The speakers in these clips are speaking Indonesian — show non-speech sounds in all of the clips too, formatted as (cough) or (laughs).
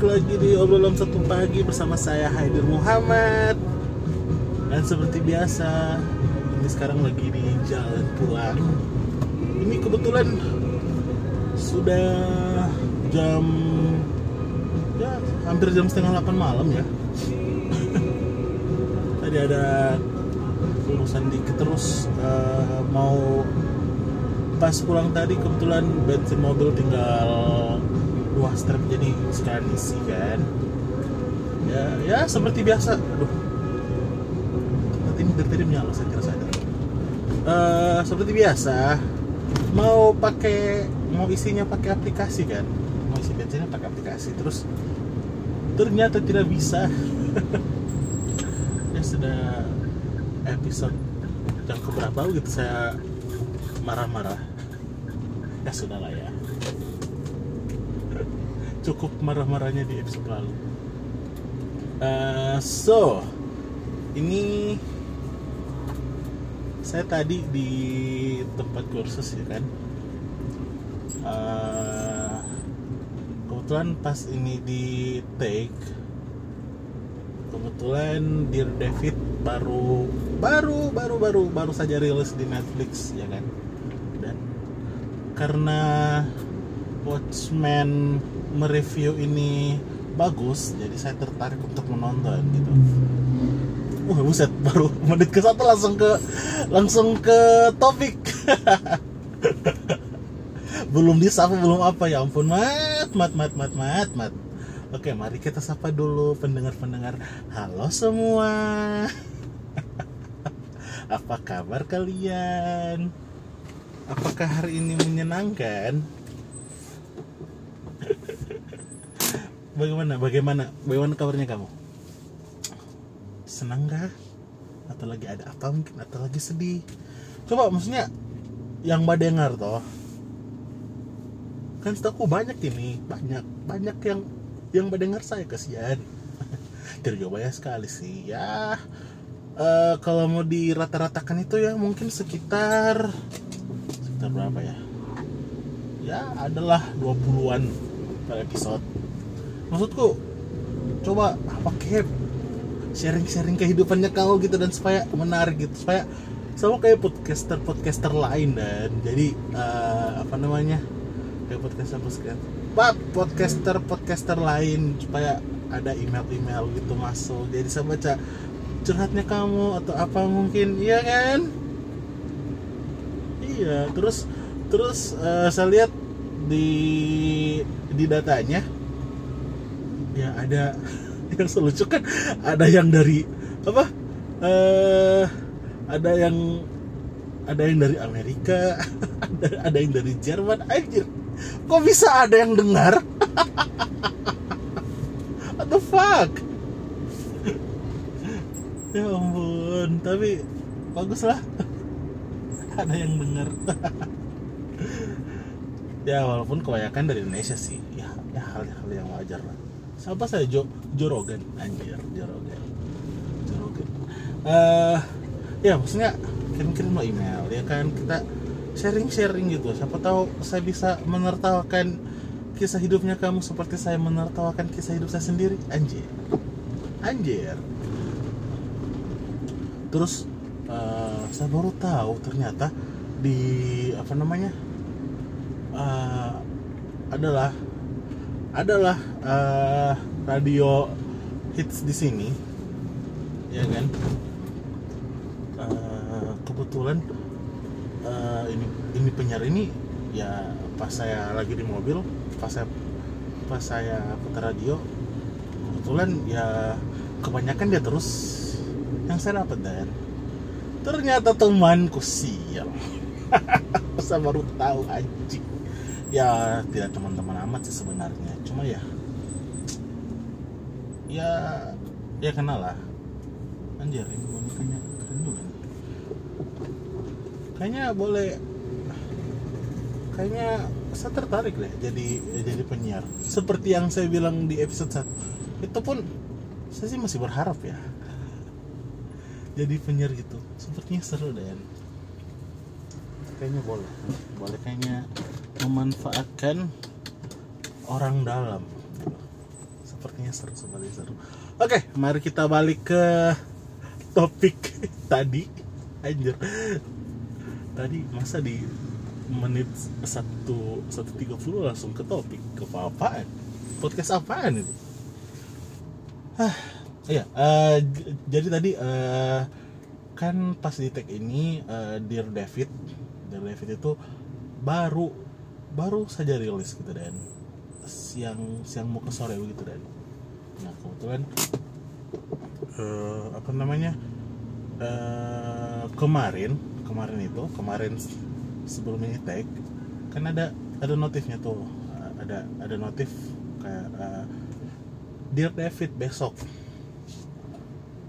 balik lagi di obrolan satu pagi bersama saya Haidir Muhammad. Dan seperti biasa ini sekarang lagi di jalan pulang. Ini kebetulan sudah jam ya hampir jam setengah 8 malam ya. (laughs) Tadi ada urusan dikit terus eh, mau pas pulang tadi kebetulan bensin mobil tinggal dua strap jadi sekalian isi kan? Ya ya seperti biasa. Aduh. Nanti ini dari tadi menyala saya kira sadar. Eh, seperti biasa mau pakai mau isinya pakai aplikasi kan? Mau isi bensinnya pakai aplikasi terus ternyata tidak bisa. (laughs) Ya sudah episode yang keberapa gitu saya marah-marah. Ya sudah lah ya cukup marah-marahnya di episode lalu. Eh, so ini saya tadi di tempat kursus ya kan? Eh, kebetulan pas ini di take kebetulan Dear David baru baru baru baru baru saja rilis di Netflix ya kan? Dan karena Watchmen mereview ini bagus jadi saya tertarik untuk menonton gitu. Wah buset (laughs) baru menit ke satu langsung ke langsung ke topik. (laughs) Belum disapa belum apa ya ampun mat mat mat mat mat mat. Oke mari kita sapa dulu pendengar pendengar halo semua. (laughs) Apa kabar kalian? Apakah hari ini menyenangkan bagaimana bagaimana bagaimana kabarnya kamu? Senang gak atau lagi ada apa mungkin? Atau lagi sedih? Coba maksudnya yang mbak dengar toh. Kan setahu banyak ini banyak banyak yang yang mendengar saya kasihan. (laughs) Tidak banyak sekali sih ya. Eh, kalau mau dirata-ratakan itu ya mungkin sekitar sekitar berapa ya? Ya adalah 20-an per episode maksudku coba pakai sharing-sharing kehidupannya kau gitu dan supaya menarik gitu. Supaya sama kayak podcaster podcaster lain dan jadi eh, apa namanya kayak podcaster podcaster Pak, podcaster podcaster lain supaya ada email-email gitu masuk. Jadi saya baca curhatnya kamu atau apa mungkin iya kan? Iya terus terus eh, saya lihat di di datanya ya ada (laughs) yang selucu kan? Ada yang dari apa? Eh ada yang ada yang dari Amerika (laughs) ada ada yang dari Jerman. Anjir kok bisa ada yang dengar? (laughs) What the fuck? Ya ampun tapi bagus lah ada yang dengar ya walaupun kebanyakan dari Indonesia sih. Ya ya hal-hal yang wajar lah siapa saya Jo Jorogan anjir Jorogan Jorogan eh ya maksudnya kirim-kirim lo email ya kan? Kita sharing-sharing gitu. Siapa tahu saya bisa menertawakan kisah hidupnya kamu seperti saya menertawakan kisah hidup saya sendiri. Anjir. Anjir. Terus eh, saya baru tahu ternyata di apa namanya eh, adalah adalah eh, radio hits di sini. Ya kan? Eh, kebetulan eh, ini ini penyiar ini ya pas saya lagi di mobil pas saya pas saya putar radio kebetulan ya kebanyakan dia terus yang saya dapat dan. Ternyata temanku sial. (laughs) Saya baru tahu anjing. Ya tidak teman-teman amat sih sebenarnya. Cuma ya ya ya kenal lah. Anjir ini bonekanya keren juga nih. Kayaknya boleh kayaknya saya tertarik deh jadi jadi penyiar. Seperti yang saya bilang di episode 1 itu pun saya sih masih berharap ya. Jadi penyiar gitu. Sepertinya seru deh. Kayaknya boleh boleh kayaknya memanfaatkan orang dalam. Sepertinya seru seperti seru. Oke mari kita balik ke topik (laughs) tadi. Anjir. Tadi masa di menit satu satu tiga puluh langsung ke topik. Ke apaan podcast apaan itu ah iya j- jadi tadi eh, kan pas di tag ini eh, Dear David Dear David itu baru baru saja rilis gitu dan siang siang mau ke sore begitu dan nah kebetulan eh, apa namanya eh, kemarin kemarin itu kemarin sebelum ini tag kan ada ada notifnya tuh. Ada ada notif kayak eh, Dear David besok.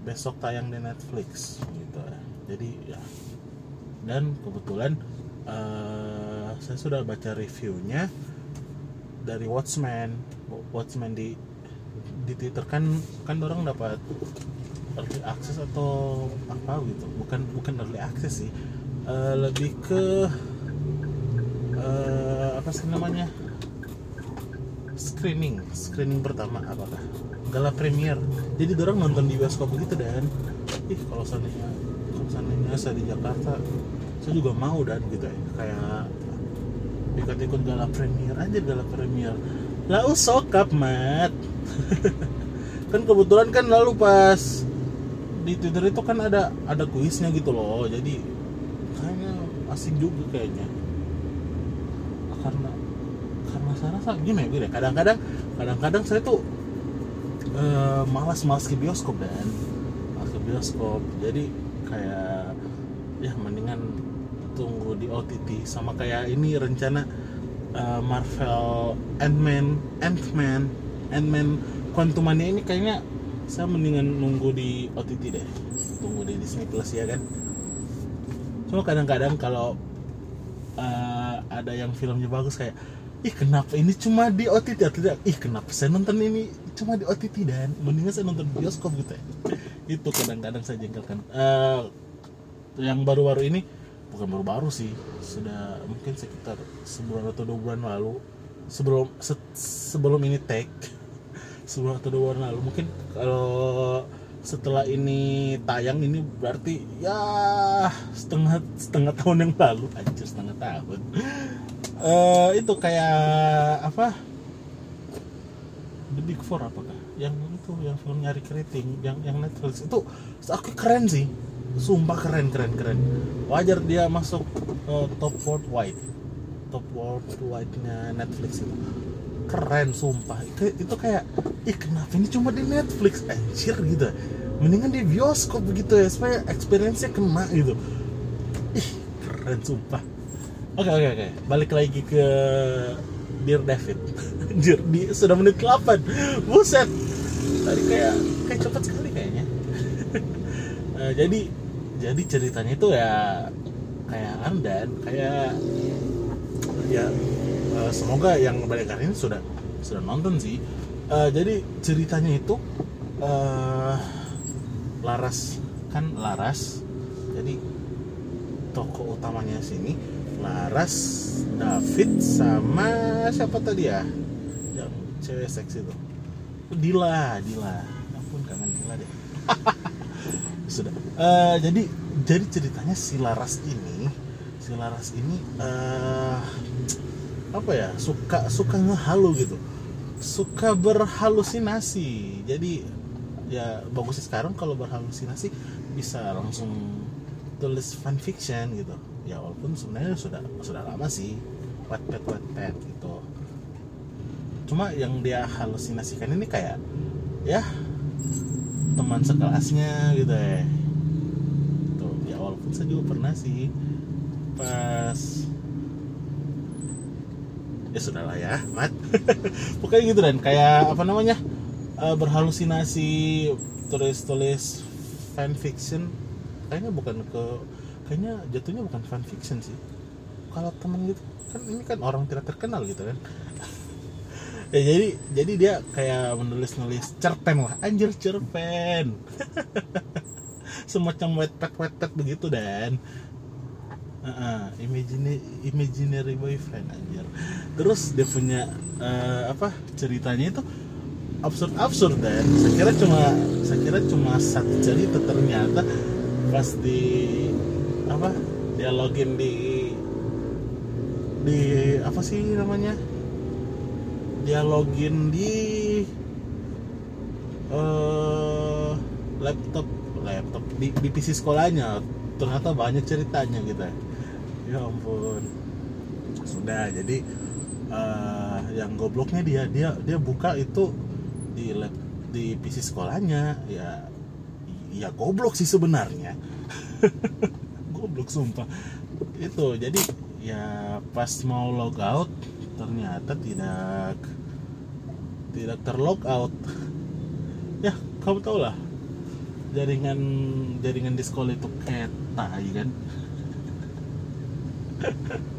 Besok tayang di Netflix gitu. Jadi ya. Dan kebetulan eh, saya sudah baca reviewnya dari Watchmen Watchmen di di Twitter kan kan orang dapat early access atau apa gitu. Bukan bukan early access sih. Eh, lebih ke eh, apa sih namanya? Screening screening pertama apakah? Gala premier jadi orang nonton di bioskop gitu dan. Ih kalau seandainya kalau seandainya saya di Jakarta saya juga mau dan gitu ya. Kayak ikut-ikut gala premier aja gala premier. Lah usokap mat. (laughs) Kan kebetulan kan lalu pas di Twitter itu kan ada ada kuisnya gitu loh. Jadi kayaknya asik juga kayaknya. Karena karena saya rasa gimana ya gini, kadang-kadang kadang-kadang saya tuh eh, malas-malas ke bioskop dan. Malas ke bioskop. Jadi kayak ya mendingan tunggu di OTT sama kayak ini rencana eh, Marvel Ant-Man Ant-Man Ant-Man Quantumania ini kayaknya saya mendingan nunggu di OTT deh. Tunggu di Disney Plus ya kan? Cuma kadang-kadang kalau eh, ada yang filmnya bagus kayak ih kenapa ini cuma di OTT atau tidak ih kenapa saya nonton ini cuma di OTT dan mendingan saya nonton bioskop gitu ya. Itu kadang-kadang saya jengkelkan. Eh, yang baru-baru ini bukan baru-baru sih sudah mungkin sekitar sebulan atau dua bulan lalu. Sebelum se- sebelum ini take (laughs) sebulan atau dua bulan lalu. Mungkin kalau setelah ini tayang ini berarti ya setengah setengah tahun yang lalu. Anjir setengah tahun. (laughs) Eh itu kayak apa? The Big Four apakah? Yang itu yang film nyari keriting yang yang Netflix. Itu aku keren sih sumpah keren keren keren. Wajar dia masuk eh, top worldwide. Top worldwide nya Netflix itu. Keren sumpah. Ke- itu kayak ih kenapa ini cuma di Netflix? Anjir gitu. Mendingan di bioskop begitu ya supaya experience-nya kena gitu. Ih keren sumpah. Oke oke oke. Balik lagi ke Dear David. (laughs) Anjir di sudah menit 8 buset. Tadi kayak kayak cepat sekali kayaknya. (laughs) Eh, jadi jadi ceritanya itu ya kayak Andan kayak ya eh, semoga yang mendengar ini sudah sudah nonton sih. Eh, jadi ceritanya itu eh Laras kan Laras jadi tokoh utamanya sini Laras David sama siapa tadi ya? Yang cewek seksi itu. Dila Dila Ya ampun kangen Dila deh sudah Eh, jadi jadi ceritanya si Laras ini si Laras ini eh apa ya suka suka ngehalu gitu. Suka berhalusinasi. Jadi ya bagusnya sekarang kalau berhalusinasi bisa langsung tulis fanfiction gitu. Ya walaupun sebenarnya sudah sudah lama sih. Wattpad Wattpad gitu. Cuma yang dia halusinasikan ini kayak ya teman sekelasnya gitu ya tuh ya walaupun saya juga pernah sih pas ya sudahlah ya mat. (laughs) Pokoknya gitu dan. Kayak apa namanya eh, berhalusinasi tulis-tulis fanfiction. Kayaknya bukan ke kayaknya jatuhnya bukan fanfiction sih. Kalau temen gitu kan ini kan orang tidak terkenal gitu kan (laughs) ya jadi jadi dia kayak menulis nulis cerpen lah. Anjir cerpen. (laughs) Semacam wetpad wetpad begitu dan. Uh, imaginary imaginary boyfriend anjir. Terus dia punya eh, apa ceritanya itu absurd absurd dan. Saya kira cuma saya kira cuma satu cerita ternyata pas di apa dia login di di apa sih namanya dia login di eh laptop laptop di, di PC sekolahnya. Ternyata banyak ceritanya gitu ya. Ampun. Sudah jadi eh, yang gobloknya dia dia dia buka itu di lab di PC sekolahnya. Ya ya goblok sih sebenarnya. (laughs) Goblok sumpah. Itu jadi ya pas mau log out ternyata tidak tidak terlog out. Ya kamu tau lah. Jaringan jaringan di sekolah itu kayak tai kan? (laughs)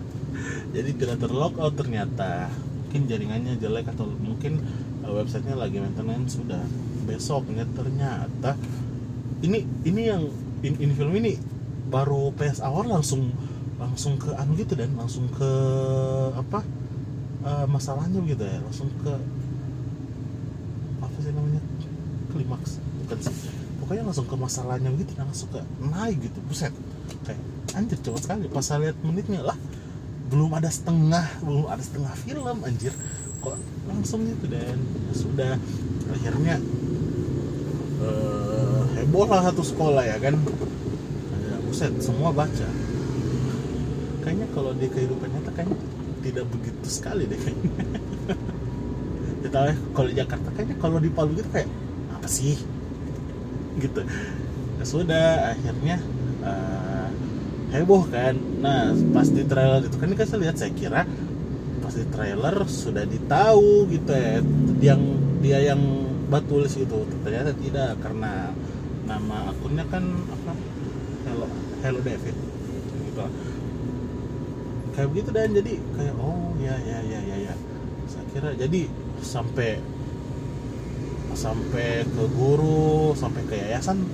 Jadi tidak terlog out ternyata. Mungkin jaringannya jelek atau mungkin uh, websitenya lagi maintenance sudah. Besoknya ternyata ini ini yang in, ini film ini baru PS awal langsung langsung ke anu gitu dan langsung ke apa uh, masalahnya gitu ya. Langsung ke apa sih namanya klimaks bukan sih. Pokoknya langsung ke masalahnya gitu dan langsung ke naik gitu buset. Kayak anjir coba sekali. Pas saya lihat menitnya lah belum ada setengah belum ada setengah film anjir. Kok langsung gitu dan. Ya sudah akhirnya eh, heboh lah satu sekolah ya kan. Ya, buset semua baca. Kayaknya kalau di kehidupan nyata kayaknya tidak begitu sekali deh kayaknya. (laughs) Ya ya kalau di Jakarta kayaknya kalau di Palu gitu kayak apa sih? Gitu. Ya sudah akhirnya eh, heboh kan? Nah pas di trailer itu kan ini kan lihat saya kira pas di trailer sudah ditahu gitu ya yang dia yang batulis itu. Ternyata tidak karena nama akunnya kan apa? Hello Hello David. Gitu. Kayak begitu dan. Jadi kayak oh ya ya ya ya ya. Saya kira jadi sampai sampai ke guru sampai ke yayasan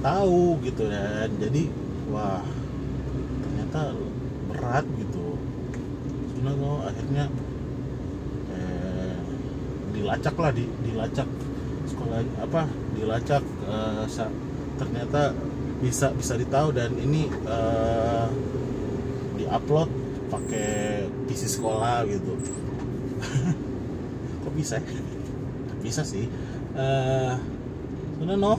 tahu gitu dan jadi wah ternyata berat gitu sudah lo akhirnya eh, dilacak lah di dilacak sekolah apa dilacak eh, ternyata bisa bisa ditahu dan ini eh, diupload pakai PC sekolah gitu (laughs) kok bisa ya? Bisa sih. Sudah no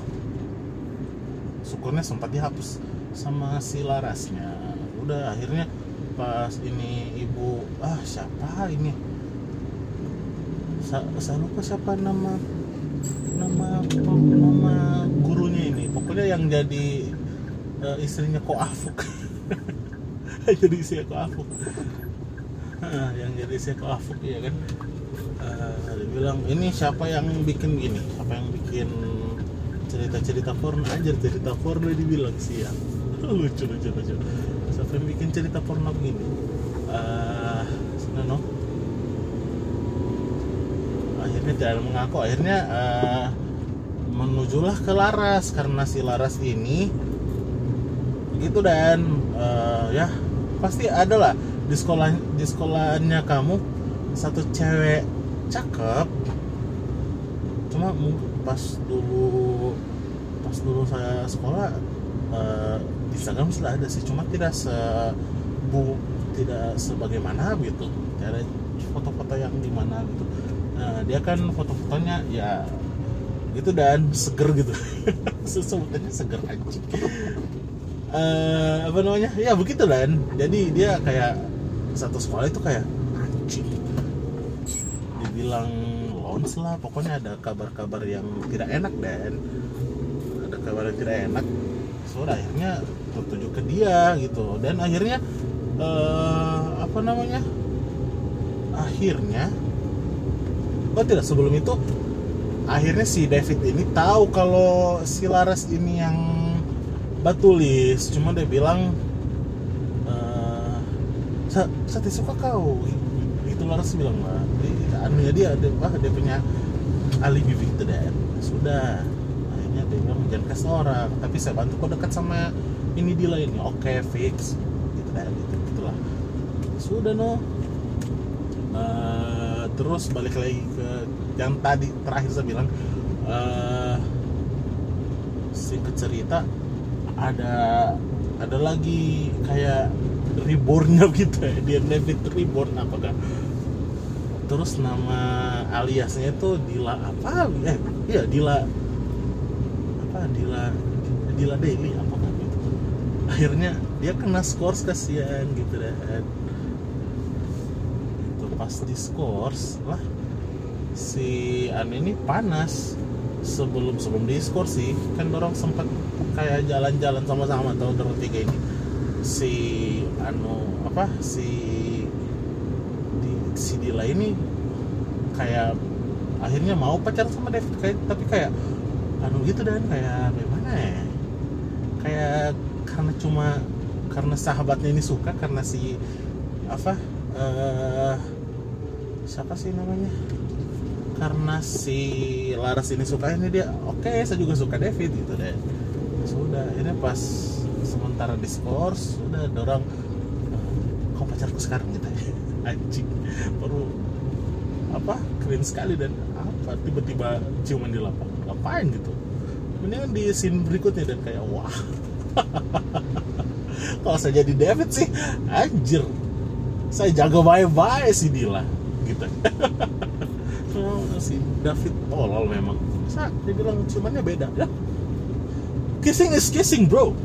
syukurnya sempat dihapus sama si larasnya. Udah akhirnya pas ini ibu ah siapa ini? Sa saya lupa siapa nama nama nama gurunya ini. Pokoknya yang jadi eh, istrinya Ko Afuk. Jadi istrinya Ko Afuk. Yang jadi istrinya Ko Afuk (laughs) ya kan Eh, dia bilang ini siapa yang bikin gini? Siapa yang bikin cerita-cerita porno? Aja cerita porno dibilang sih (laughs) ya lucu lucu lucu. Siapa yang bikin cerita porno begini? Eh uh, no akhirnya tidak mengaku. Akhirnya eh, menujulah ke Laras. Karena si Laras ini gitu dan eh, ya pasti ada lah di sekolah di sekolahnya kamu satu cewek cakep. Cuma pas dulu pas dulu saya sekolah di Instagram sudah ada sih cuma tidak se bu tidak sebagaimana gitu. Ada foto-foto yang di mana gitu. Nah dia kan foto-fotonya ya gitu dan seger gitu. (laughs) Sebutannya seger anjing. Eh, apa namanya? Ya begitu dan. Jadi dia kayak satu sekolah itu kayak anjing dibilang lons lah. Pokoknya ada kabar-kabar yang tidak enak dan. Ada kabar yang tidak enak. Sudah akhirnya tertuju ke dia gitu. Dan akhirnya eh, apa namanya? Akhirnya oh tidak sebelum itu akhirnya si David ini tahu kalau si Laras ini yang batulis cuma dia bilang eh "Sa- Sati suka kau. Itu Laras bilang lah anunya dia dia, ah, dia punya alibi gitu dan sudah akhirnya dia bilang jangan kasih orang tapi saya bantu kau dekat sama ini dia ini oke fix. Gitu dan gitu gitulah. Sudah no. Eh, terus balik lagi ke yang tadi terakhir saya bilang eh singkat cerita ada ada lagi kayak rebornnya gitu ya. Dia David reborn apakah terus nama aliasnya itu Dila apa? Eh iya Dila. Apa Dila? Dila Daily apakah gitu akhirnya dia kena scores kasihan gitu dan itu pas di scores lah si An ini panas. Sebelum sebelum di skor sih kan orang sempat kayak jalan-jalan sama-sama tahun bertiga ini. Si anu apa si si Dila ini kayak akhirnya mau pacaran sama David. Kayak tapi kayak anu gitu dan. Kayak gimana ya? Kayak karena cuma karena sahabatnya ini suka karena si apa eh siapa sih namanya? Karena si Laras ini suka ini dia oke saya juga suka David gitu deh sudah ini pas sementara diskors sudah dorong kau pacarku sekarang gitu ya anjing. Baru apa? Keren sekali dan apa? Tiba-tiba ciuman di lapang. Ngapain gitu? Mendingan di scene berikutnya dan kayak wah. (laughs) Kalau saya jadi David sih anjir. Saya jaga bye-bye si Dila. Gitu. (laughs) Si David tolol memang. Masa dia bilang ciumannya beda. Ya. Kissing is kissing bro.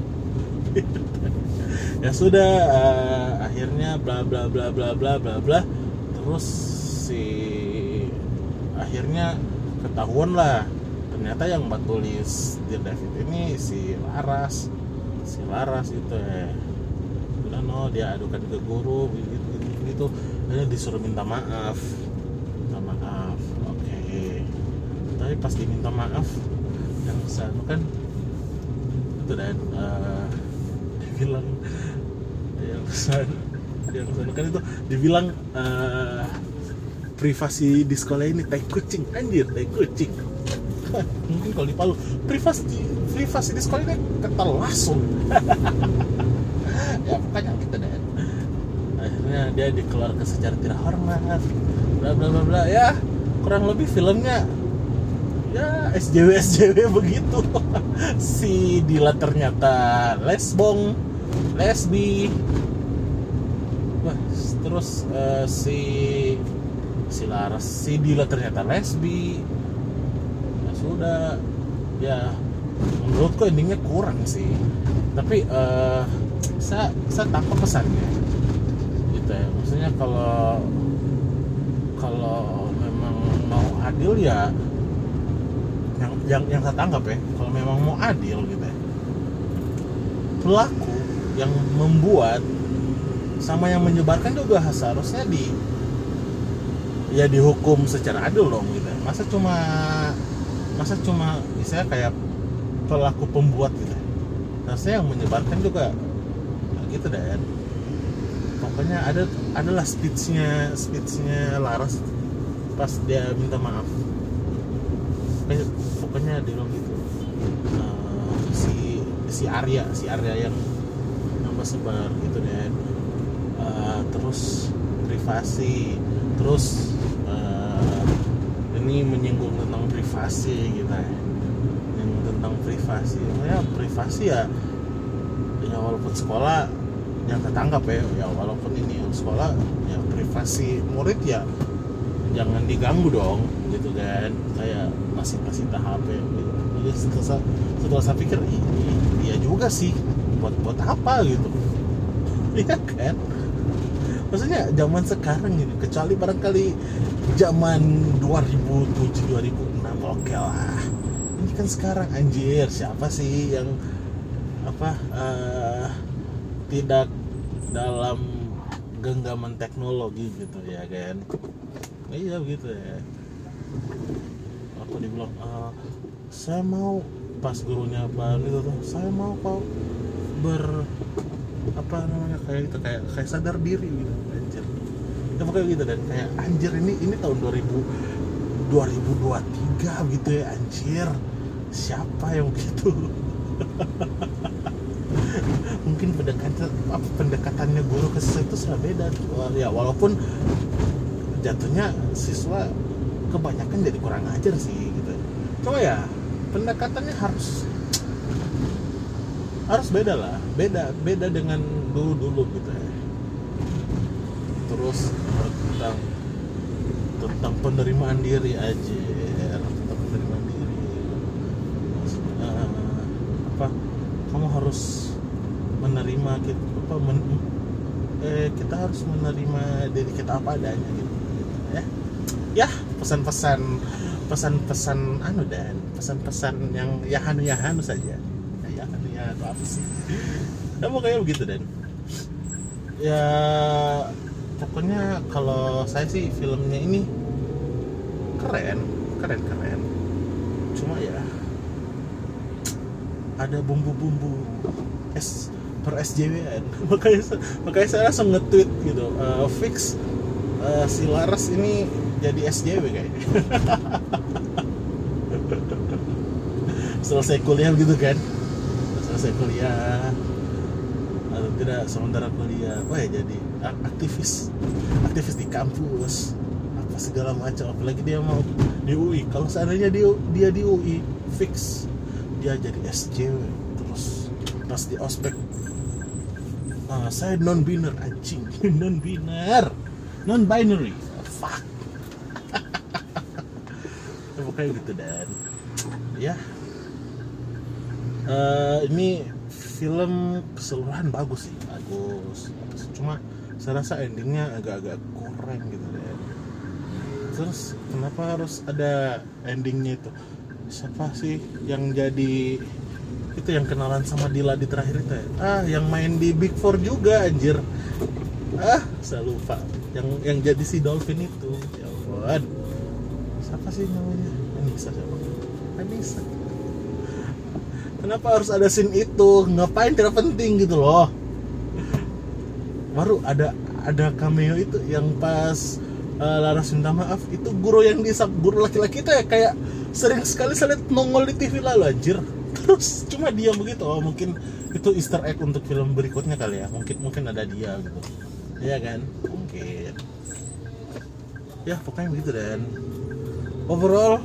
(laughs) Ya sudah eh, akhirnya bla bla bla bla bla bla bla terus si akhirnya ketahuan lah ternyata yang buat tulis Dear David ini si Laras si Laras itu ya bilang no dia adukan ke guru gitu gitu, gitu. Akhirnya disuruh minta maaf minta maaf oke tapi pas diminta maaf yang sana kan itu dan eh, (laughs) dibilang yang sana yang sana kan itu dibilang eh, privasi di sekolah ini tai kucing. Anjir tai kucing. (laughs) Mungkin kalau di Palu privasi privasi di sekolah ini kental langsung. (laughs) Ya pokoknya gitu deh. Akhirnya dia dikeluarkan secara tidak hormat. Bla bla bla bla. Ya kurang lebih filmnya ya SJW SJW (laughs) begitu. Si Dila ternyata lesbong lesbi terus eh, si si Laras si Dila ternyata lesbi. Ya sudah. Ya menurutku endingnya kurang sih. Tapi eh, saya saya tangkap pesannya. Gitu ya. Maksudnya kalau kalau memang mau adil ya yang yang yang saya tangkap ya kalau memang mau adil gitu ya. Pelaku yang membuat sama yang menyebarkan juga seharusnya di ya dihukum secara adil dong gitu. Masa cuma masa cuma misalnya kayak pelaku pembuat gitu. Ya. harusnya yang menyebarkan juga nah, gitu deh. Pokoknya ada adalah speechnya speechnya Laras pas dia minta maaf. Pokoknya, pokoknya dia bilang gitu. Eh, si si Arya si Arya yang nama sebar gitu deh. Eh, privasi. Terus eh, ini menyinggung tentang privasi gitu ya. Yang tentang privasi. Ya privasi ya ya walaupun sekolah yang tertangkap ya. Ya walaupun ini yang sekolah ya privasi murid ya jangan diganggu dong gitu kan. Kayak masih masih tahap ya gitu. jadi setelah, saya- setelah saya pikir "Ih, ih, iya juga sih buat buat apa? Gitu. (laughs) Iya kan maksudnya zaman sekarang gitu kecuali barangkali zaman 2007 2006 oke lah. Ini kan sekarang anjir siapa sih yang apa eh, tidak dalam genggaman teknologi gitu ya kan? Iya gitu ya. Aku dibilang "Eh, saya mau pas gurunya apa itu tuh saya mau kau ber apa namanya kayak gitu kayak kayak sadar diri gitu anjir. Itu pokoknya gitu dan. Kayak anjir ini ini tahun 2000 2023 gitu ya anjir. Siapa yang begitu (laughs) mungkin pendekatan apa pendekatannya guru ke siswa itu sudah beda. Ya walaupun jatuhnya siswa kebanyakan jadi kurang ajar sih gitu. Cuma ya pendekatannya harus harus beda lah. Beda beda dengan dulu dulu gitu ya. Terus tentang tentang penerimaan diri aja. Tentang penerimaan diri. Eh, apa? Kamu harus menerima kita apa men- eh, kita harus menerima diri kita apa adanya gitu, gitu ya. Ya pesan-pesan pesan-pesan anu dan pesan-pesan yang ya hanu ya hanu saja ya apa sih? Ya pokoknya begitu dan ya pokoknya kalau saya sih filmnya ini keren keren keren. Cuma ya ada bumbu-bumbu S per SJW (laughs) makanya makanya saya langsung nge-tweet gitu eh, fix eh, si Laras ini jadi SJW kayaknya. (laughs) Selesai kuliah gitu kan selesai kuliah. Atau tidak sementara kuliah. Wah ya jadi ak- aktivis. Aktivis di kampus. Apa segala macam. Apalagi dia mau di UI kalau seandainya dia dia di UI fix. Dia jadi SJW terus pas di ospek ah, saya non biner anjing. Non biner non binary fuck. Ya, (laughs) pokoknya gitu dan. Ya Eh, ini film keseluruhan bagus sih. Bagus cuma saya rasa endingnya agak-agak kurang gitu deh. Terus kenapa harus ada endingnya itu? Siapa sih yang jadi itu yang kenalan sama Dila di terakhir itu ya? ah yang main di Big Four juga anjir. Ah saya lupa. Yang yang jadi si Dolphin itu. Ya ampun. Siapa sih namanya? Anissa siapa? Anissa kenapa harus ada scene itu? Ngapain? Tidak penting gitu loh. Baru ada ada cameo itu yang pas uh, Laras minta maaf itu guru yang disap guru laki-laki itu ya kayak sering sekali saya lihat nongol di TV lalu anjir. (laughs) Terus cuma dia begitu. Oh mungkin itu Easter egg untuk film berikutnya kali ya. Mungkin mungkin ada dia gitu. Iya kan? Mungkin. Ya pokoknya begitu dan. Overall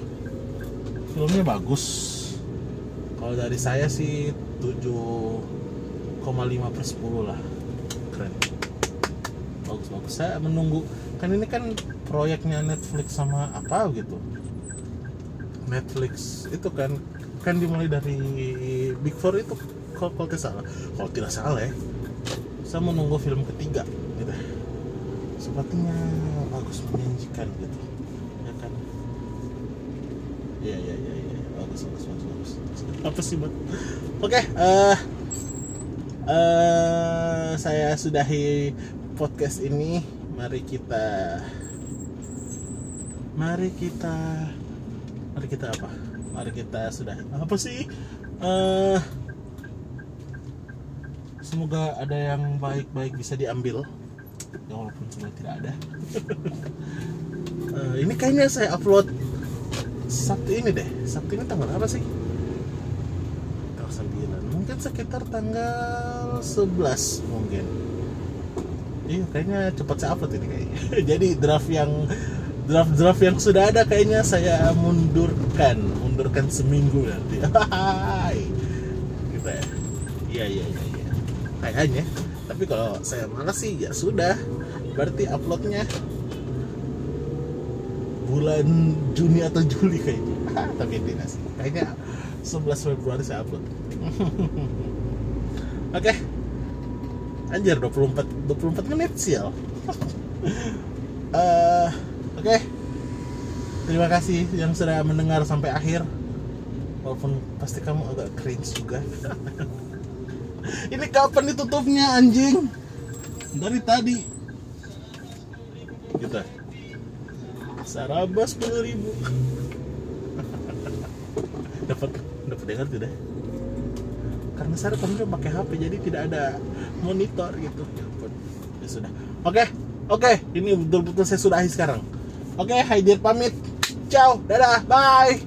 filmnya bagus kalau dari saya sih 7,5 per 10 lah. Keren. Bagus bagus saya menunggu kan ini kan proyeknya Netflix sama apa gitu. Netflix itu kan kan dimulai dari Big Four itu. Kalau, kalau tidak salah? Kalau tidak salah ya? Saya menunggu film ketiga gitu. Sepertinya bagus menjanjikan gitu. Ya kan? Iya iya iya iya bagus bagus bagus bagus apa sih buat oke eh eh saya sudahi podcast ini. Mari kita mari kita mari kita apa? Mari kita sudah apa sih? Eh semoga ada yang baik-baik bisa diambil. Ya walaupun sebenarnya tidak ada. (laughs) Eh, ini kayaknya saya upload Sabtu ini deh. Sabtu ini tanggal apa sih 9 mungkin sekitar tanggal 11 mungkin. Iya kayaknya cepat saya upload ini kayaknya. (laughs) Jadi draft yang draft draft yang sudah ada kayaknya saya mundurkan. Mundurkan seminggu nanti. (laughs) Gitu ya. Iya iya iya iya. Kayaknya. Tapi kalau saya malas sih ya sudah. Berarti uploadnya bulan Juni atau Juli kayaknya. (laughs) Tapi tidak sih. Kayaknya 11 Februari saya upload oke. Anjir 24 24 menit sial (laughs) Eh, oke. Terima kasih yang sudah mendengar sampai akhir. Walaupun pasti kamu agak cringe juga. (laughs) Ini kapan ditutupnya anjing? Dari tadi. Gitu. Sarabas 10 ribu. (laughs) Dapat dapat dengar tidak karena saya rekamnya pakai HP jadi tidak ada monitor gitu. Ya ampun. Ya sudah. Oke oke. Ini betul-betul saya sudahi sekarang. Oke Haidir pamit. Ciao. Dadah. Bye